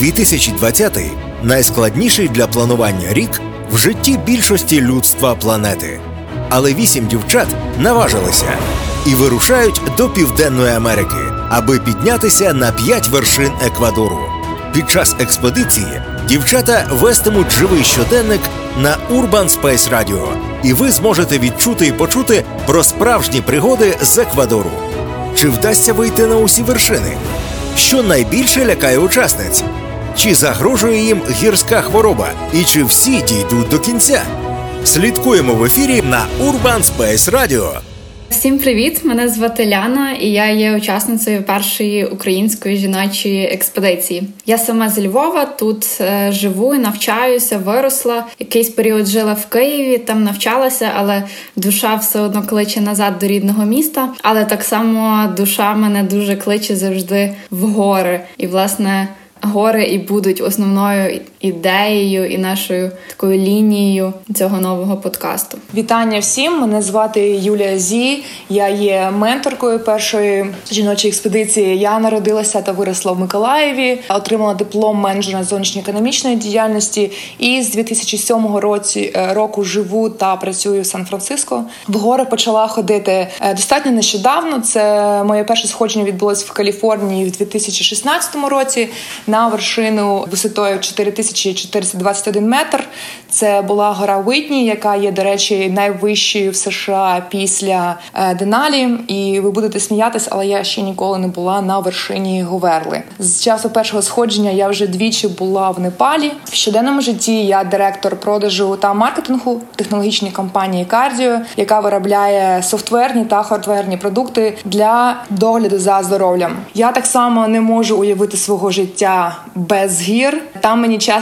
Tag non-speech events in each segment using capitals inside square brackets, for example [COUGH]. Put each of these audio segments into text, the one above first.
2020 – найскладніший для планування рік в житті більшості людства планети. Але вісім дівчат наважилися і вирушають до Південної Америки, аби піднятися на п'ять вершин Еквадору. Під час експедиції дівчата вестимуть живий щоденник на Urban Space Radio, і ви зможете відчути і почути про справжні пригоди з Еквадору. Чи вдасться вийти на усі вершини? Що найбільше лякає учасниць? Чи загрожує їм гірська хвороба? І чи всі дійдуть до кінця? Слідкуємо в ефірі на Urban Space Radio. Всім привіт! Мене звати Ляна, і я є учасницею першої української жіночої експедиції. Я сама з Львова тут е, живу навчаюся, виросла. Якийсь період жила в Києві, там навчалася, але душа все одно кличе назад до рідного міста. Але так само душа мене дуже кличе завжди в гори. І власне гори і будуть основною ідеєю і нашою такою лінією цього нового подкасту. Вітання всім! Мене звати Юлія Зі. Я є менторкою першої жіночої експедиції. Я народилася та виросла в Миколаєві, отримала диплом менеджера зовнішньоекономічної діяльності. І з 2007 році е, року живу та працюю в Сан-Франциско. В гори почала ходити е, достатньо нещодавно. Це моє перше сходження відбулось в Каліфорнії в 2016 році на вершину висотою 4421 метр. Це була гора Витні, яка є, до речі, найвищою в США після е, Деналі. І ви будете сміятись, але я ще ніколи не була на вершині Говерли. З часу першого сходження я вже двічі була в Непалі. В щоденному житті я директор продажу та маркетингу технологічної компанії Кардіо, яка виробляє софтверні та хардверні продукти для догляду за здоров'ям. Я так само не можу уявити свого життя без гір. Там мені часто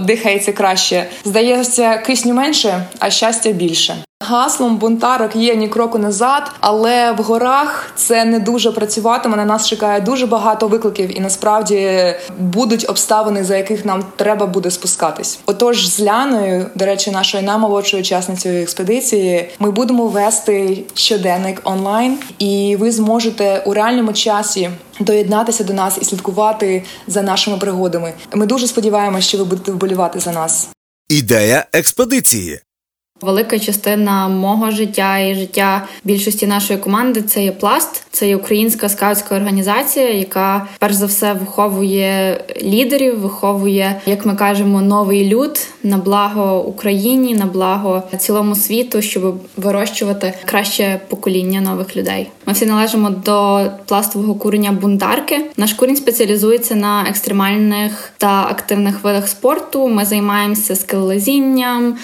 дихається краще. Здається, кисню менше, а щастя більше. Гаслом бунтарок є ні кроку назад, але в горах це не дуже працюватиме. На нас чекає дуже багато викликів, і насправді будуть обставини, за яких нам треба буде спускатись. Отож, з Ляною, до речі, нашою наймолодшою учасницею експедиції, ми будемо вести щоденник онлайн, і ви зможете у реальному часі. Доєднатися до нас і слідкувати за нашими пригодами. Ми дуже сподіваємося, що ви будете вболівати за нас. Ідея експедиції. Велика частина мого життя і життя більшості нашої команди це є пласт, це є українська скаутська організація, яка перш за все виховує лідерів, виховує, як ми кажемо, новий люд на благо Україні, на благо цілому світу, щоб вирощувати краще покоління нових людей. Ми всі належимо до пластового курення бунтарки. Наш курінь спеціалізується на екстремальних та активних видах спорту. Ми займаємося скелелезінням,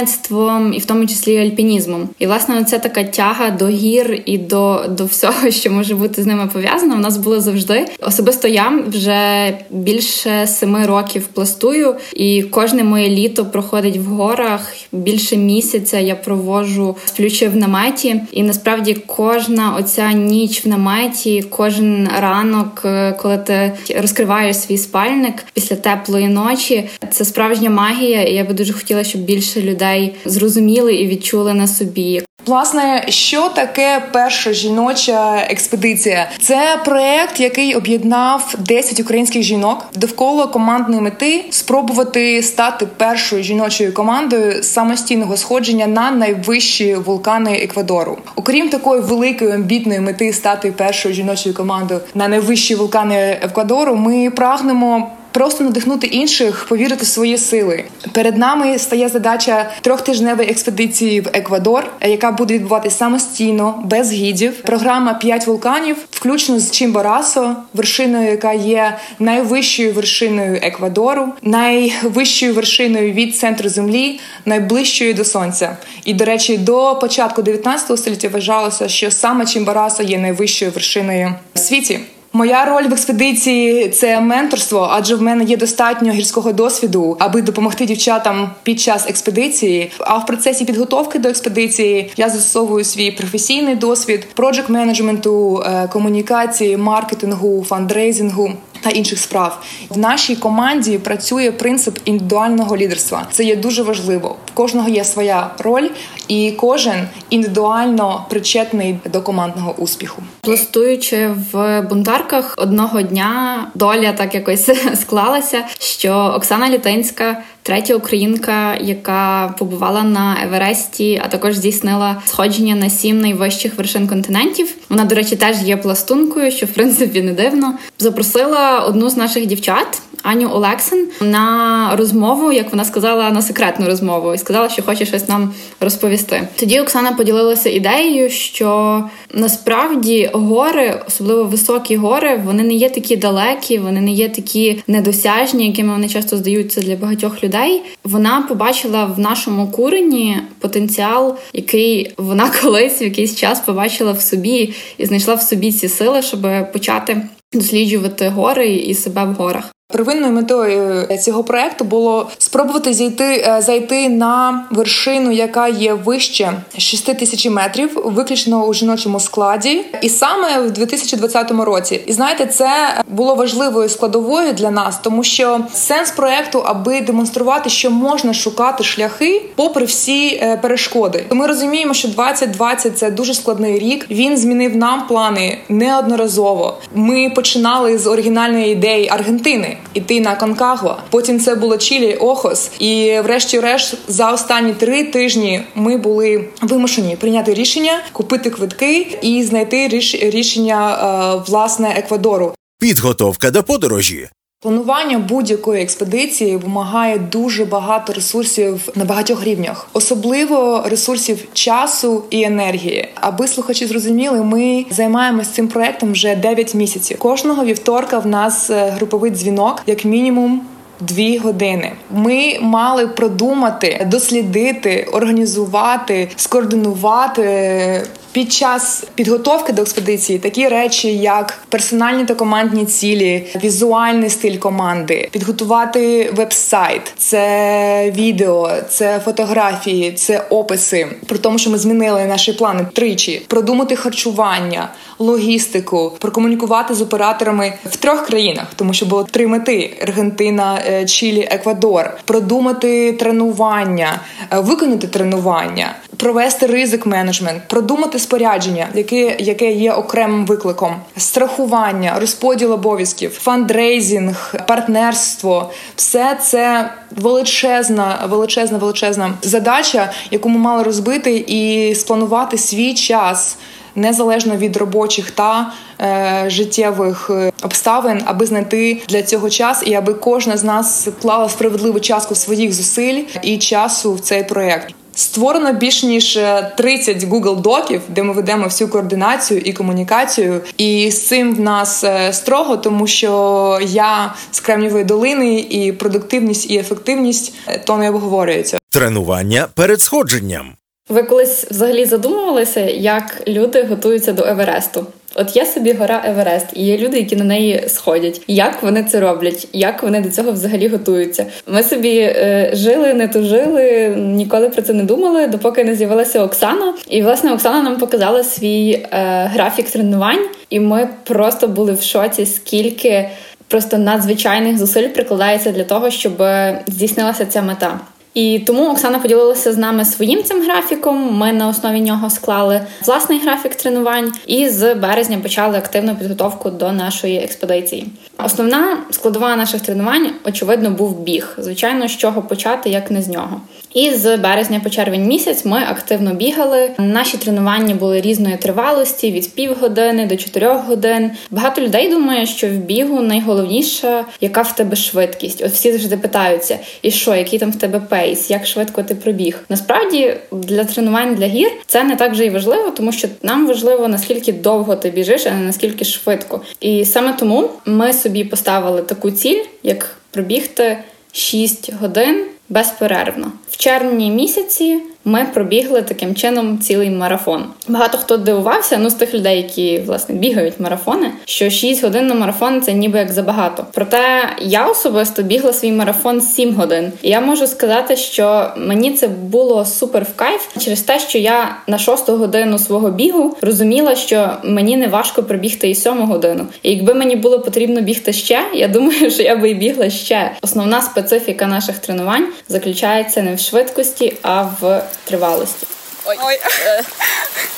мандрівництвом і в тому числі альпінізмом. І власне це така тяга до гір і до, до всього, що може бути з ними пов'язано. У нас було завжди. Особисто я вже більше семи років пластую, і кожне моє літо проходить в горах. Більше місяця я провожу сплючи в наметі, і насправді кожна оця ніч в наметі, кожен ранок, е, коли ти розкриваєш свій спальник після теплої ночі, це справжня магія. і Я би дуже хотіла, щоб більше людей зрозуміли і відчули на собі. Власне, що таке перша жіноча експедиція? Це проект, який об'єднав 10 українських жінок довкола командної мети спробувати стати першою жіночою командою самостійного сходження на найвищі вулкани Еквадору. Окрім такої великої амбітної мети стати першою жіночою командою на найвищі вулкани Еквадору, ми прагнемо просто надихнути інших, повірити в свої сили. Перед нами стає задача трьохтижневої експедиції в Еквадор, яка буде відбуватися самостійно, без гідів. Програма «5 вулканів, включно з Чимборасо, вершиною, яка є найвищою вершиною Еквадору, найвищою вершиною від центру землі, найближчою до сонця. І до речі, до початку 19 століття вважалося, що саме Чимборасо є найвищою вершиною в світі. Моя роль в експедиції це менторство, адже в мене є достатньо гірського досвіду, аби допомогти дівчатам під час експедиції. А в процесі підготовки до експедиції я застосовую свій професійний досвід, проджект менеджменту, комунікації, маркетингу, фандрейзингу та інших справ в нашій команді працює принцип індивідуального лідерства. Це є дуже важливо. В кожного є своя роль, і кожен індивідуально причетний до командного успіху. Пластуючи в бунтарках одного дня, доля так якось [LAUGHS] склалася, що Оксана Літинська третя українка, яка побувала на Евересті, а також здійснила сходження на сім найвищих вершин континентів. Вона, до речі, теж є пластункою, що в принципі не дивно. Запросила одну з наших дівчат. Аню Олексин на розмову, як вона сказала, на секретну розмову, і сказала, що хоче щось нам розповісти. Тоді Оксана поділилася ідеєю, що насправді гори, особливо високі гори, вони не є такі далекі, вони не є такі недосяжні, якими вони часто здаються для багатьох людей. Вона побачила в нашому курені потенціал, який вона [LAUGHS] колись в якийсь час побачила в собі і знайшла в собі ці сили, щоб почати досліджувати гори і себе в горах. Первинною метою е, цього проекту було спробувати зайти е, зайти на вершину, яка є вище 6 тисяч метрів, виключно у жіночому складі, і саме в 2020 році. І знаєте, це було важливою складовою для нас, тому що сенс проекту, аби демонструвати, що можна шукати шляхи, попри всі е, перешкоди. Ми розуміємо, що 2020 – це дуже складний рік. Він змінив нам плани неодноразово. Ми починали з оригінальної ідеї Аргентини іти на Конкагуа. Потім це було Чилі, Охос. І, врешті-решт, за останні три тижні ми були вимушені прийняти рішення, купити квитки і знайти рішення е, власне Еквадору. Підготовка до подорожі. Планування будь-якої експедиції вимагає дуже багато ресурсів на багатьох рівнях, особливо ресурсів часу і енергії. Аби слухачі зрозуміли, ми займаємося цим проектом вже 9 місяців. Кожного вівторка в нас е, груповий дзвінок, як мінімум. Дві години ми мали продумати, дослідити, організувати, скоординувати під час підготовки до експедиції такі речі, як персональні та командні цілі, візуальний стиль команди, підготувати веб-сайт, це відео, це фотографії, це описи. При тому, що ми змінили наші плани тричі, продумати харчування, логістику, прокомунікувати з операторами в трьох країнах, тому що було три мети: Аргентина, е, Чилі, Еквадор, продумати тренування, е, виконати тренування, провести ризик менеджмент, продумати спорядження, яке яке є окремим викликом, страхування, розподіл обов'язків, фандрейзинг, партнерство все це величезна, величезна, величезна задача, яку ми мали розбити і спланувати свій час. Незалежно від робочих та е, життєвих е, обставин, аби знайти для цього час, і аби кожна з нас вклала справедливу частку своїх зусиль і часу в цей проект. Створено більш ніж 30 е, Google доків, де ми ведемо всю координацію і комунікацію. І з цим в нас е, строго, тому що я з Кремнівої долини і продуктивність і ефективність е, то не обговорюється. Тренування перед сходженням. Ви колись взагалі задумувалися, як люди готуються до Евересту? От є собі гора Еверест, і є люди, які на неї сходять. Як вони це роблять? Як вони до цього взагалі готуються? Ми собі е, жили, не тужили, ніколи про це не думали, допоки не з'явилася Оксана. І власне Оксана нам показала свій е, графік тренувань, і ми просто були в шоці, скільки просто надзвичайних зусиль прикладається для того, щоб здійснилася ця мета. І тому Оксана поділилася з нами своїм цим графіком. Ми на основі нього склали власний графік тренувань і з березня почали активну підготовку до нашої експедиції. Основна складова наших тренувань, очевидно, був біг. Звичайно, з чого почати, як не з нього. І з березня по червень місяць ми активно бігали. Наші тренування були різної тривалості від півгодини до чотирьох годин. Багато людей думає, що в бігу найголовніше, яка в тебе швидкість. От всі завжди питаються, і що, який там в тебе пейс, як швидко ти пробіг. Насправді для тренувань для гір це не так вже й важливо, тому що нам важливо наскільки довго ти біжиш, а не наскільки швидко. І саме тому ми собі поставили таку ціль, як пробігти 6 годин безперервно. В червні місяці ми пробігли таким чином цілий марафон. Багато хто дивувався, ну з тих людей, які власне бігають марафони, що 6 годин на марафон це ніби як забагато. Проте я особисто бігла свій марафон 7 годин. І я можу сказати, що мені це було супер в кайф через те, що я на шосту годину свого бігу розуміла, що мені не важко пробігти і сьому годину. І якби мені було потрібно бігти ще, я думаю, що я би і бігла ще. Основна специфіка наших тренувань заключається не в швидкості, а в тривалості. Ой, Ой. Е,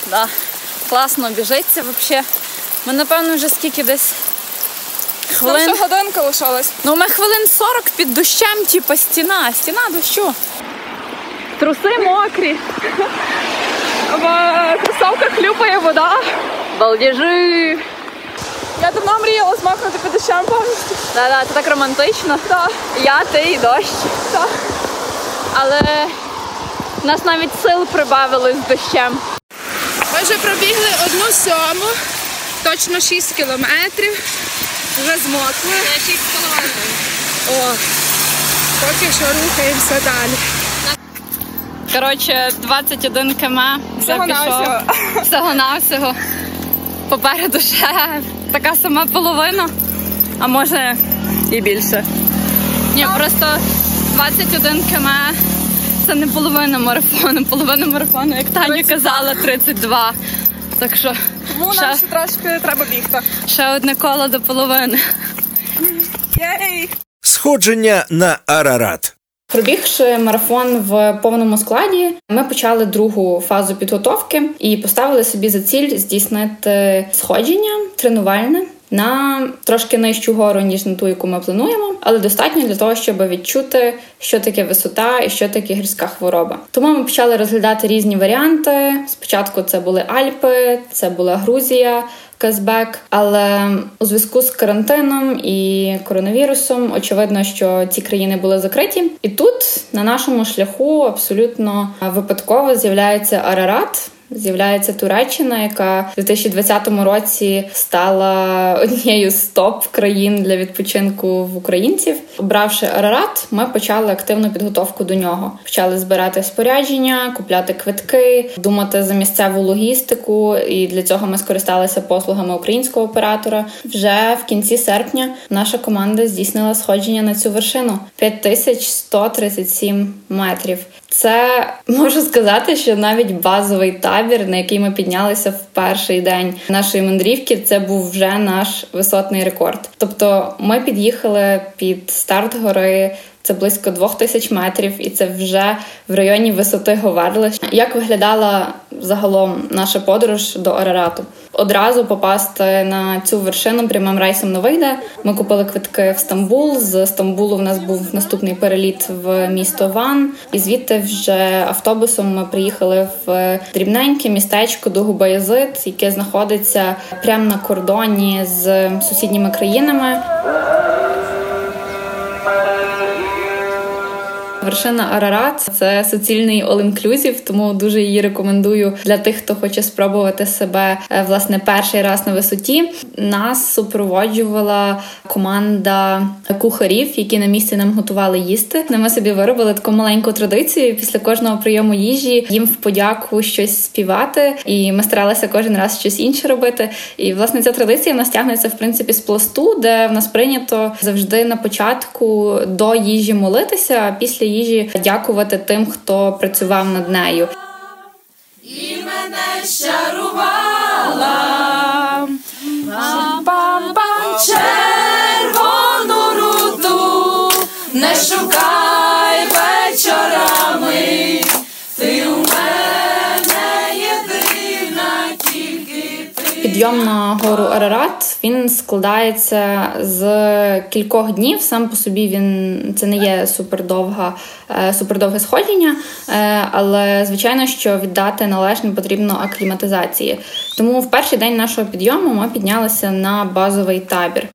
да. класно біжиться взагалі. Ми, напевно, вже скільки десь. Хвилин... Нам ще годинка лишилась. Ну, ми хвилин 40 під дощем, типу стіна, стіна дощу. Труси мокрі. В кросовках хлюпає вода. Балдежи. Я давно мріяла змахнути під дощем повністю. Да, да, це так романтично. Так. Я, ти і дощ. Так. Але у нас навіть сил прибавили з дощем. Ми вже пробігли одну сьому, точно 6 кілометрів. Вже змокли. 6 О, поки що рухаємося далі. Коротше, 21 км вже пішов. Всього-навсього. Попереду ще така сама половина, а може і більше. Ні, просто 21 км це не половина марафону. Половина марафону, як Таня казала, 32. Так що Тому ще, нам ще трошки треба бігти. ще одне коло до половини. Єй! Сходження на Арарат. Пробігши марафон в повному складі, ми почали другу фазу підготовки і поставили собі за ціль здійснити сходження тренувальне на трошки нижчу гору, ніж на ту, яку ми плануємо, але достатньо для того, щоб відчути, що таке висота і що таке гірська хвороба. Тому ми почали розглядати різні варіанти. Спочатку це були Альпи, це була Грузія. Казбек, але у зв'язку з карантином і коронавірусом очевидно, що ці країни були закриті, і тут на нашому шляху абсолютно випадково з'являється Арарат. З'являється Туреччина, яка в 2020 році стала однією з топ країн для відпочинку в українців. Обравши Арарат, ми почали активну підготовку до нього. Почали збирати спорядження, купляти квитки, думати за місцеву логістику. І для цього ми скористалися послугами українського оператора. Вже в кінці серпня наша команда здійснила сходження на цю вершину 5137 метрів. Це можу сказати, що навіть базовий табір, на який ми піднялися в перший день нашої мандрівки, це був вже наш висотний рекорд. Тобто, ми під'їхали під старт гори. Це близько двох тисяч метрів, і це вже в районі висоти Говерли. Як виглядала загалом наша подорож до Арарату? Одразу попасти на цю вершину прямим рейсом не вийде. Ми купили квитки в Стамбул. З Стамбулу в нас був наступний переліт в місто Ван, і звідти вже автобусом ми приїхали в дрібненьке містечко Дугубаязит, яке знаходиться прямо на кордоні з сусідніми країнами. Вершина Арарат це суцільний all-inclusive, тому дуже її рекомендую для тих, хто хоче спробувати себе е, власне перший раз на висоті. Нас супроводжувала команда кухарів, які на місці нам готували їсти. Ми собі виробили таку маленьку традицію. Після кожного прийому їжі їм в подяку щось співати, і ми старалися кожен раз щось інше робити. І власне ця традиція в нас тягнеться в принципі з пласту, де в нас прийнято завжди на початку до їжі молитися, а після їжі дякувати тим, хто працював над нею. І мене щарувала Пам-пам-пам, червону руду, не шукай Підйом на гору Арарат він складається з кількох днів. Сам по собі він це не є супердовга, е, супердовге сходження, е, але звичайно, що віддати належне потрібно акліматизації. Тому в перший день нашого підйому ми піднялися на базовий табір.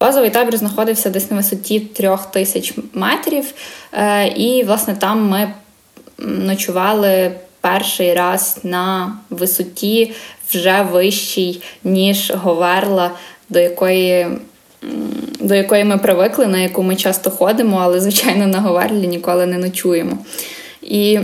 Базовий табір знаходився десь на висоті трьох тисяч метрів, е, і власне там ми ночували перший раз на висоті вже вищій, ніж Говерла, до якої до якої ми привикли, на яку ми часто ходимо, але звичайно на Говерлі ніколи не ночуємо. І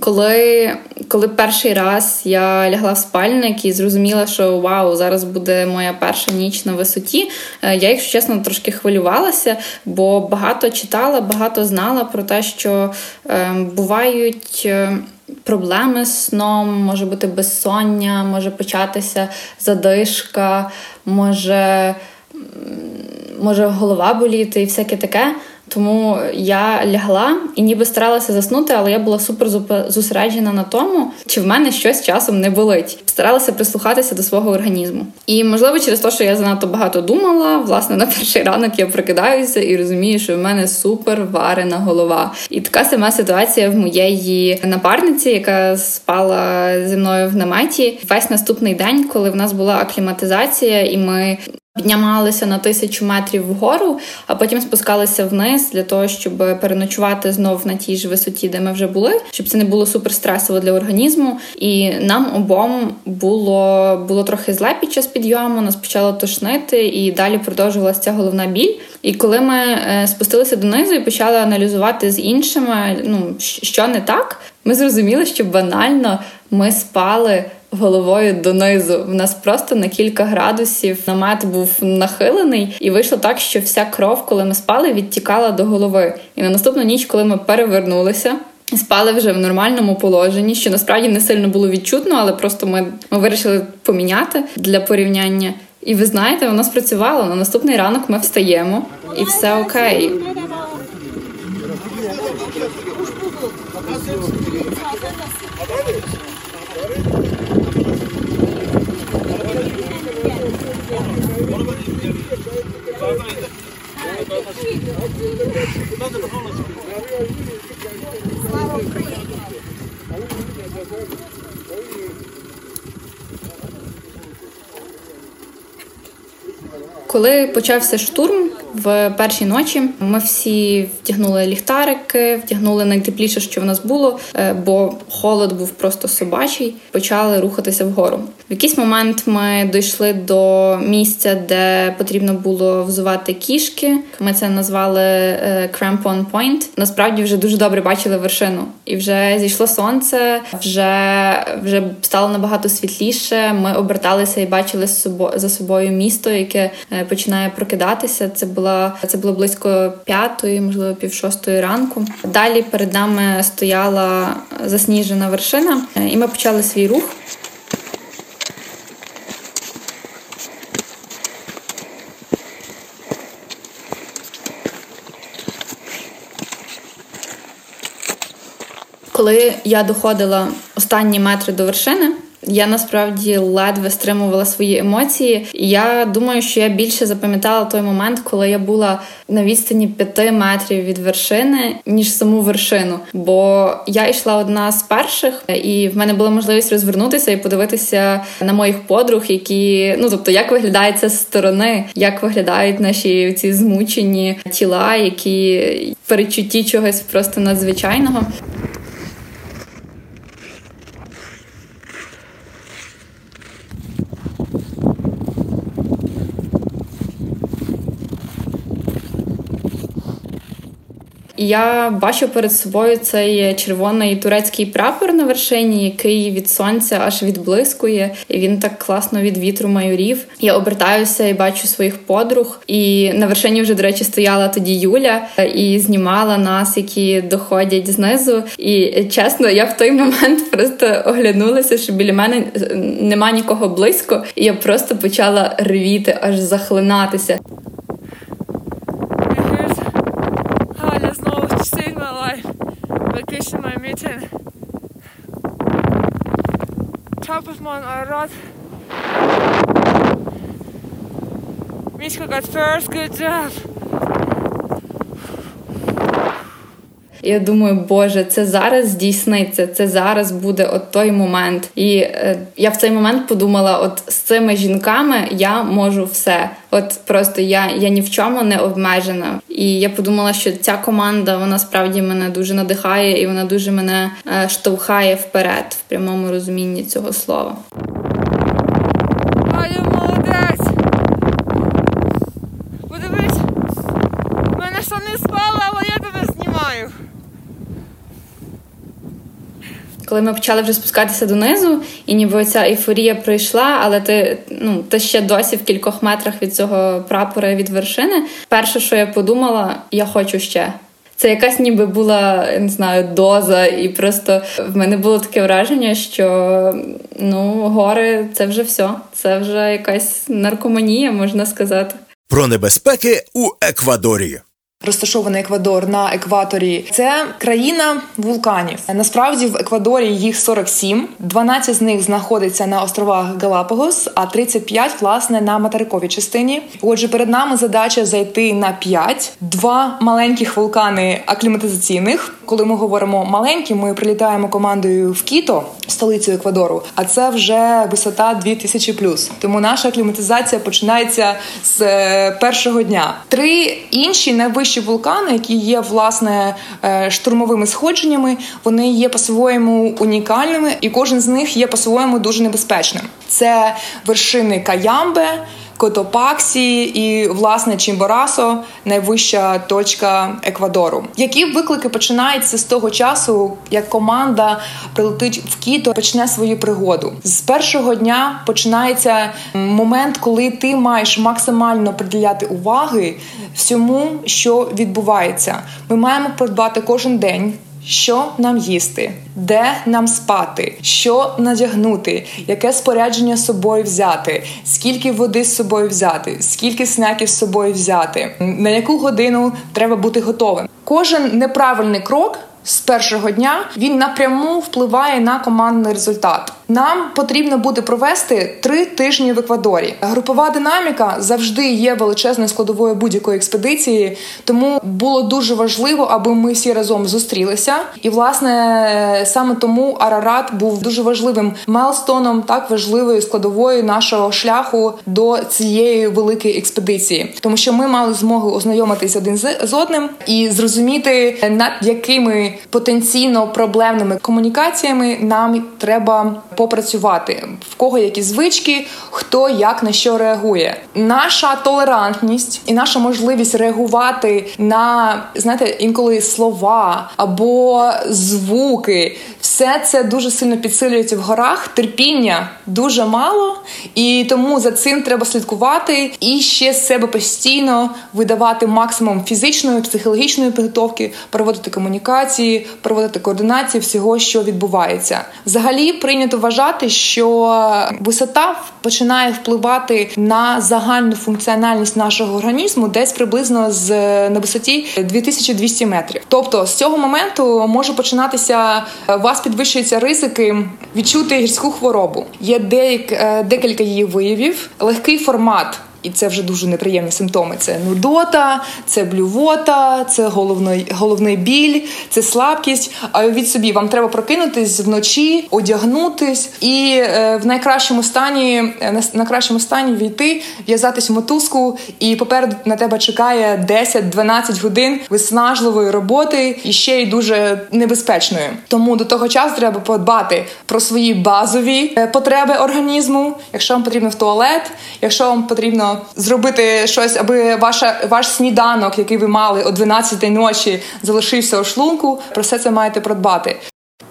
коли коли перший раз я лягла в спальник і зрозуміла, що вау, зараз буде моя перша ніч на висоті, е, я, якщо чесно, трошки хвилювалася, бо багато читала, багато знала про те, що е, бувають. Е, проблеми з сном, може бути безсоння, може початися задишка, може може голова боліти і всяке таке. Тому я лягла і ніби старалася заснути, але я була супер зосереджена на тому, чи в мене щось часом не болить. Старалася прислухатися до свого організму. І можливо, через те, що я занадто багато думала, власне, на перший ранок я прокидаюся і розумію, що в мене супер варена голова. І така сама ситуація в моєї напарниці, яка спала зі мною в наметі. Весь наступний день, коли в нас була акліматизація, і ми Піднімалися на тисячу метрів вгору, а потім спускалися вниз для того, щоб переночувати знов на тій ж висоті, де ми вже були, щоб це не було суперстресово для організму. І нам обом було було трохи зле під час підйому, нас почало тошнити, і далі продовжувалася ця головна біль. І коли ми е, спустилися донизу і почали аналізувати з іншими, ну що не так, ми зрозуміли, що банально ми спали головою донизу. В нас просто на кілька градусів намет був нахилений, і вийшло так, що вся кров, коли ми спали, відтікала до голови. І на наступну ніч, коли ми перевернулися. Спали вже в нормальному положенні, що насправді не сильно було відчутно, але просто ми ми вирішили поміняти для порівняння. І ви знаєте, воно спрацювало. На наступний ранок ми встаємо, і все окей. Слава Україні! Коли почався штурм в першій ночі, ми всі вдягнули ліхтарики, вдягнули найтепліше, що в нас було, е, бо холод був просто собачий. Почали рухатися вгору. В якийсь момент ми дійшли до місця, де потрібно було взувати кішки. Ми це назвали е, Crampon Point. Насправді вже дуже добре бачили вершину, і вже зійшло сонце, вже вже стало набагато світліше. Ми оберталися і бачили за собою місто, яке е, починає прокидатися. Це була це було близько п'ятої, можливо, пів шостої ранку. Далі перед нами стояла засніжена вершина, е, і ми почали свій рух. Коли я доходила останні метри до вершини, я насправді ледве стримувала свої емоції. Я думаю, що я більше запам'ятала той момент, коли я була на відстані п'яти метрів від вершини, ніж саму вершину. Бо я йшла одна з перших, і в мене була можливість розвернутися і подивитися на моїх подруг, які ну тобто, як виглядає це з сторони, як виглядають наші ці змучені тіла, які перечутті чогось просто надзвичайного. Я бачу перед собою цей червоний турецький прапор на вершині, який від сонця аж відблискує, і він так класно від вітру майорів. Я обертаюся і бачу своїх подруг. І на вершині вже, до речі, стояла тоді Юля і знімала нас, які доходять знизу. І чесно, я в той момент просто оглянулася, що біля мене нема нікого близько, і я просто почала ревіти, аж захлинатися. location my meeting. Top of Mount Ararat. Mishka got first, good job. Я думаю, Боже, це зараз здійсниться, це зараз буде от той момент. І е, я в цей момент подумала: от з цими жінками я можу все. От просто я я ні в чому не обмежена. І я подумала, що ця команда вона справді мене дуже надихає і вона дуже мене е, штовхає вперед в прямому розумінні цього слова. Коли ми почали вже спускатися донизу, і ніби ця ейфорія пройшла, але ти ну ти ще досі в кількох метрах від цього прапора від вершини. Перше, що я подумала, я хочу ще. Це якась ніби була не знаю доза, і просто в мене було таке враження, що ну гори це вже все. Це вже якась наркоманія, можна сказати. Про небезпеки у Еквадорі. Розташований Еквадор на екваторі. Це країна вулканів. Насправді в Еквадорі їх 47, 12 з них знаходиться на островах Галапагос, а 35, власне на материковій частині. Отже, перед нами задача зайти на 5. два маленьких вулкани акліматизаційних. Коли ми говоримо маленькі, ми прилітаємо командою в Кіто, столицю Еквадору. А це вже висота 2000 плюс. Тому наша акліматизація починається з е, першого дня. Три інші найвищі найвищі вулкани, які є власне е, штурмовими сходженнями, вони є по-своєму унікальними, і кожен з них є по-своєму дуже небезпечним. Це вершини Каямбе. Котопаксі і власне Чімборасо, найвища точка Еквадору. Які виклики починаються з того часу, як команда прилетить в Кіто, почне свою пригоду. З першого дня починається момент, коли ти маєш максимально приділяти уваги всьому, що відбувається. Ми маємо придбати кожен день. Що нам їсти, де нам спати, що надягнути, яке спорядження з собою взяти, скільки води з собою взяти, скільки снеків з собою взяти, на яку годину треба бути готовим. Кожен неправильний крок з першого дня він напряму впливає на командний результат. Нам потрібно буде провести три тижні в Еквадорі. Групова динаміка завжди є величезною складовою будь-якої експедиції, тому було дуже важливо, аби ми всі разом зустрілися. І власне саме тому Арарат був дуже важливим мелстоном, так важливою складовою нашого шляху до цієї великої експедиції, тому що ми мали змогу ознайомитися один з одним і зрозуміти над якими потенційно проблемними комунікаціями нам треба попрацювати, в кого які звички, хто як на що реагує. Наша толерантність і наша можливість реагувати на знаєте, інколи слова або звуки, все це дуже сильно підсилюється в горах. Терпіння дуже мало, і тому за цим треба слідкувати і ще з себе постійно видавати максимум фізичної, психологічної підготовки, проводити комунікації, проводити координацію всього, що відбувається. Взагалі прийнято вважати, що висота починає впливати на загальну функціональність нашого організму десь приблизно з на висоті 2200 метрів. Тобто з цього моменту може починатися у вас підвищуються ризики відчути гірську хворобу. Є е, декілька її виявів, легкий формат. І це вже дуже неприємні симптоми. Це нудота, це блювота, це головний головний біль, це слабкість. А від собі вам треба прокинутись вночі, одягнутись і е, в найкращому стані е, на, на кращому стані війти, в'язатись в мотузку, і попереду на тебе чекає 10-12 годин виснажливої роботи і ще й дуже небезпечної. Тому до того часу треба подбати про свої базові е, потреби організму. Якщо вам потрібно в туалет, якщо вам потрібно зробити щось, аби ваша ваш сніданок, який ви мали о 12 ночі, залишився у шлунку. Про все це маєте продбати.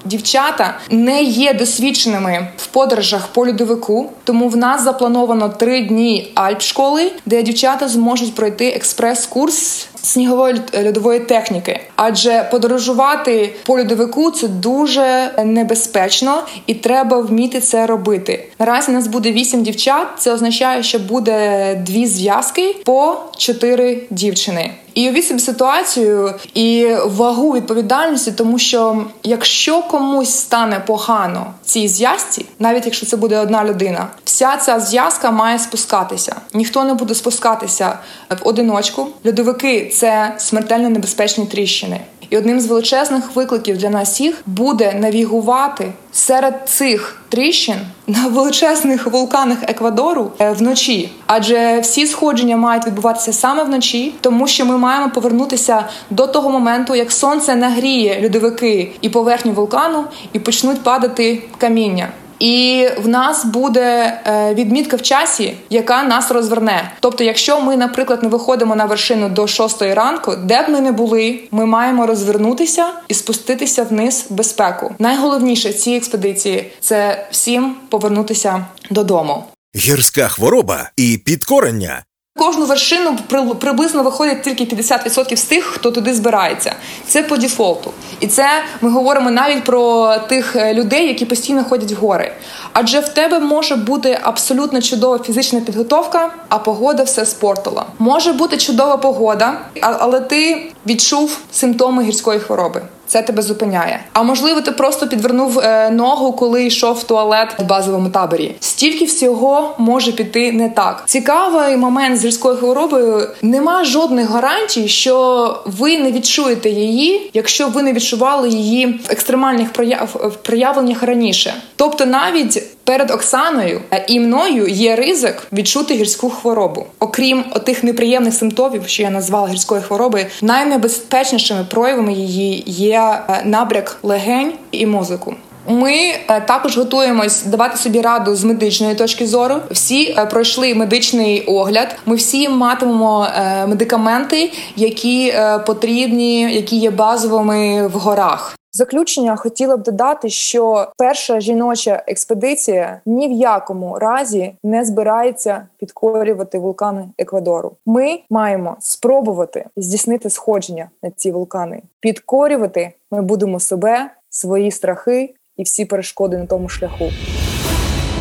Дівчата не є досвідченими в подорожах по льодовику, тому в нас заплановано три дні альп-школи, де дівчата зможуть пройти експрес-курс снігової льодової техніки. Адже подорожувати по льодовику це дуже небезпечно і треба вміти це робити. Наразі нас буде вісім дівчат. Це означає, що буде дві зв'язки по чотири дівчини. І уявіть собі ситуацію і вагу відповідальності, тому що якщо комусь стане погано цій зв'язці, навіть якщо це буде одна людина, вся ця зв'язка має спускатися. Ніхто не буде спускатися в одиночку. Льодовики це смертельно небезпечні тріщини. І одним з величезних викликів для нас всіх буде навігувати серед цих тріщин [LAUGHS] на величезних вулканах Еквадору е, вночі, адже всі сходження мають відбуватися саме вночі, тому що ми маємо повернутися до того моменту, як сонце нагріє льодовики і поверхню вулкану, і почнуть падати каміння. І в нас буде е, відмітка в часі, яка нас розверне. Тобто, якщо ми, наприклад, не виходимо на вершину до 6 ранку, де б ми не були, ми маємо розвернутися і спуститися вниз безпеку. Найголовніше цій експедиції це всім повернутися додому. Гірська хвороба і підкорення Кожну вершину приблизно виходить тільки 50% з тих, хто туди збирається. Це по дефолту. І це ми говоримо навіть про тих е, людей, які постійно ходять в гори. Адже в тебе може бути абсолютно чудова фізична підготовка, а погода все спортила. Може бути чудова погода, але ти відчув симптоми гірської хвороби це тебе зупиняє. А можливо, ти просто підвернув е, ногу, коли йшов в туалет в базовому таборі. Стільки всього може піти не так. Цікавий момент з різкою хворобою. Нема жодних гарантій, що ви не відчуєте її, якщо ви не відчували її в екстремальних прояв проявленнях раніше. Тобто, навіть перед Оксаною і мною є ризик відчути гірську хворобу. Окрім тих неприємних симптомів, що я назвала гірською хворобою, найнебезпечнішими проявами її є е, набряк легень і мозику. Ми е, також готуємось давати собі раду з медичної точки зору. Всі е, пройшли медичний огляд. Ми всі матимемо медикаменти, які потрібні, які є базовими в горах заключення хотіла б додати, що перша жіноча експедиція ні в якому разі не збирається підкорювати вулкани Еквадору. Ми маємо спробувати здійснити сходження на ці вулкани. Підкорювати ми будемо себе, свої страхи і всі перешкоди на тому шляху.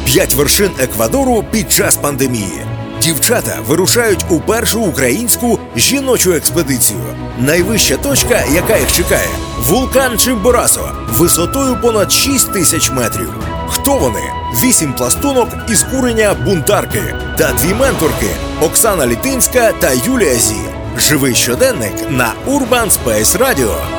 П'ять вершин Еквадору під час пандемії. Дівчата вирушають у першу українську жіночу експедицію. Найвища точка, яка їх чекає, вулкан Чимборасо, висотою понад 6 тисяч метрів. Хто вони? Вісім пластунок із курення бунтарки та дві менторки Оксана Літинська та Юлія Зі. Живий щоденник на Urban Space Radio.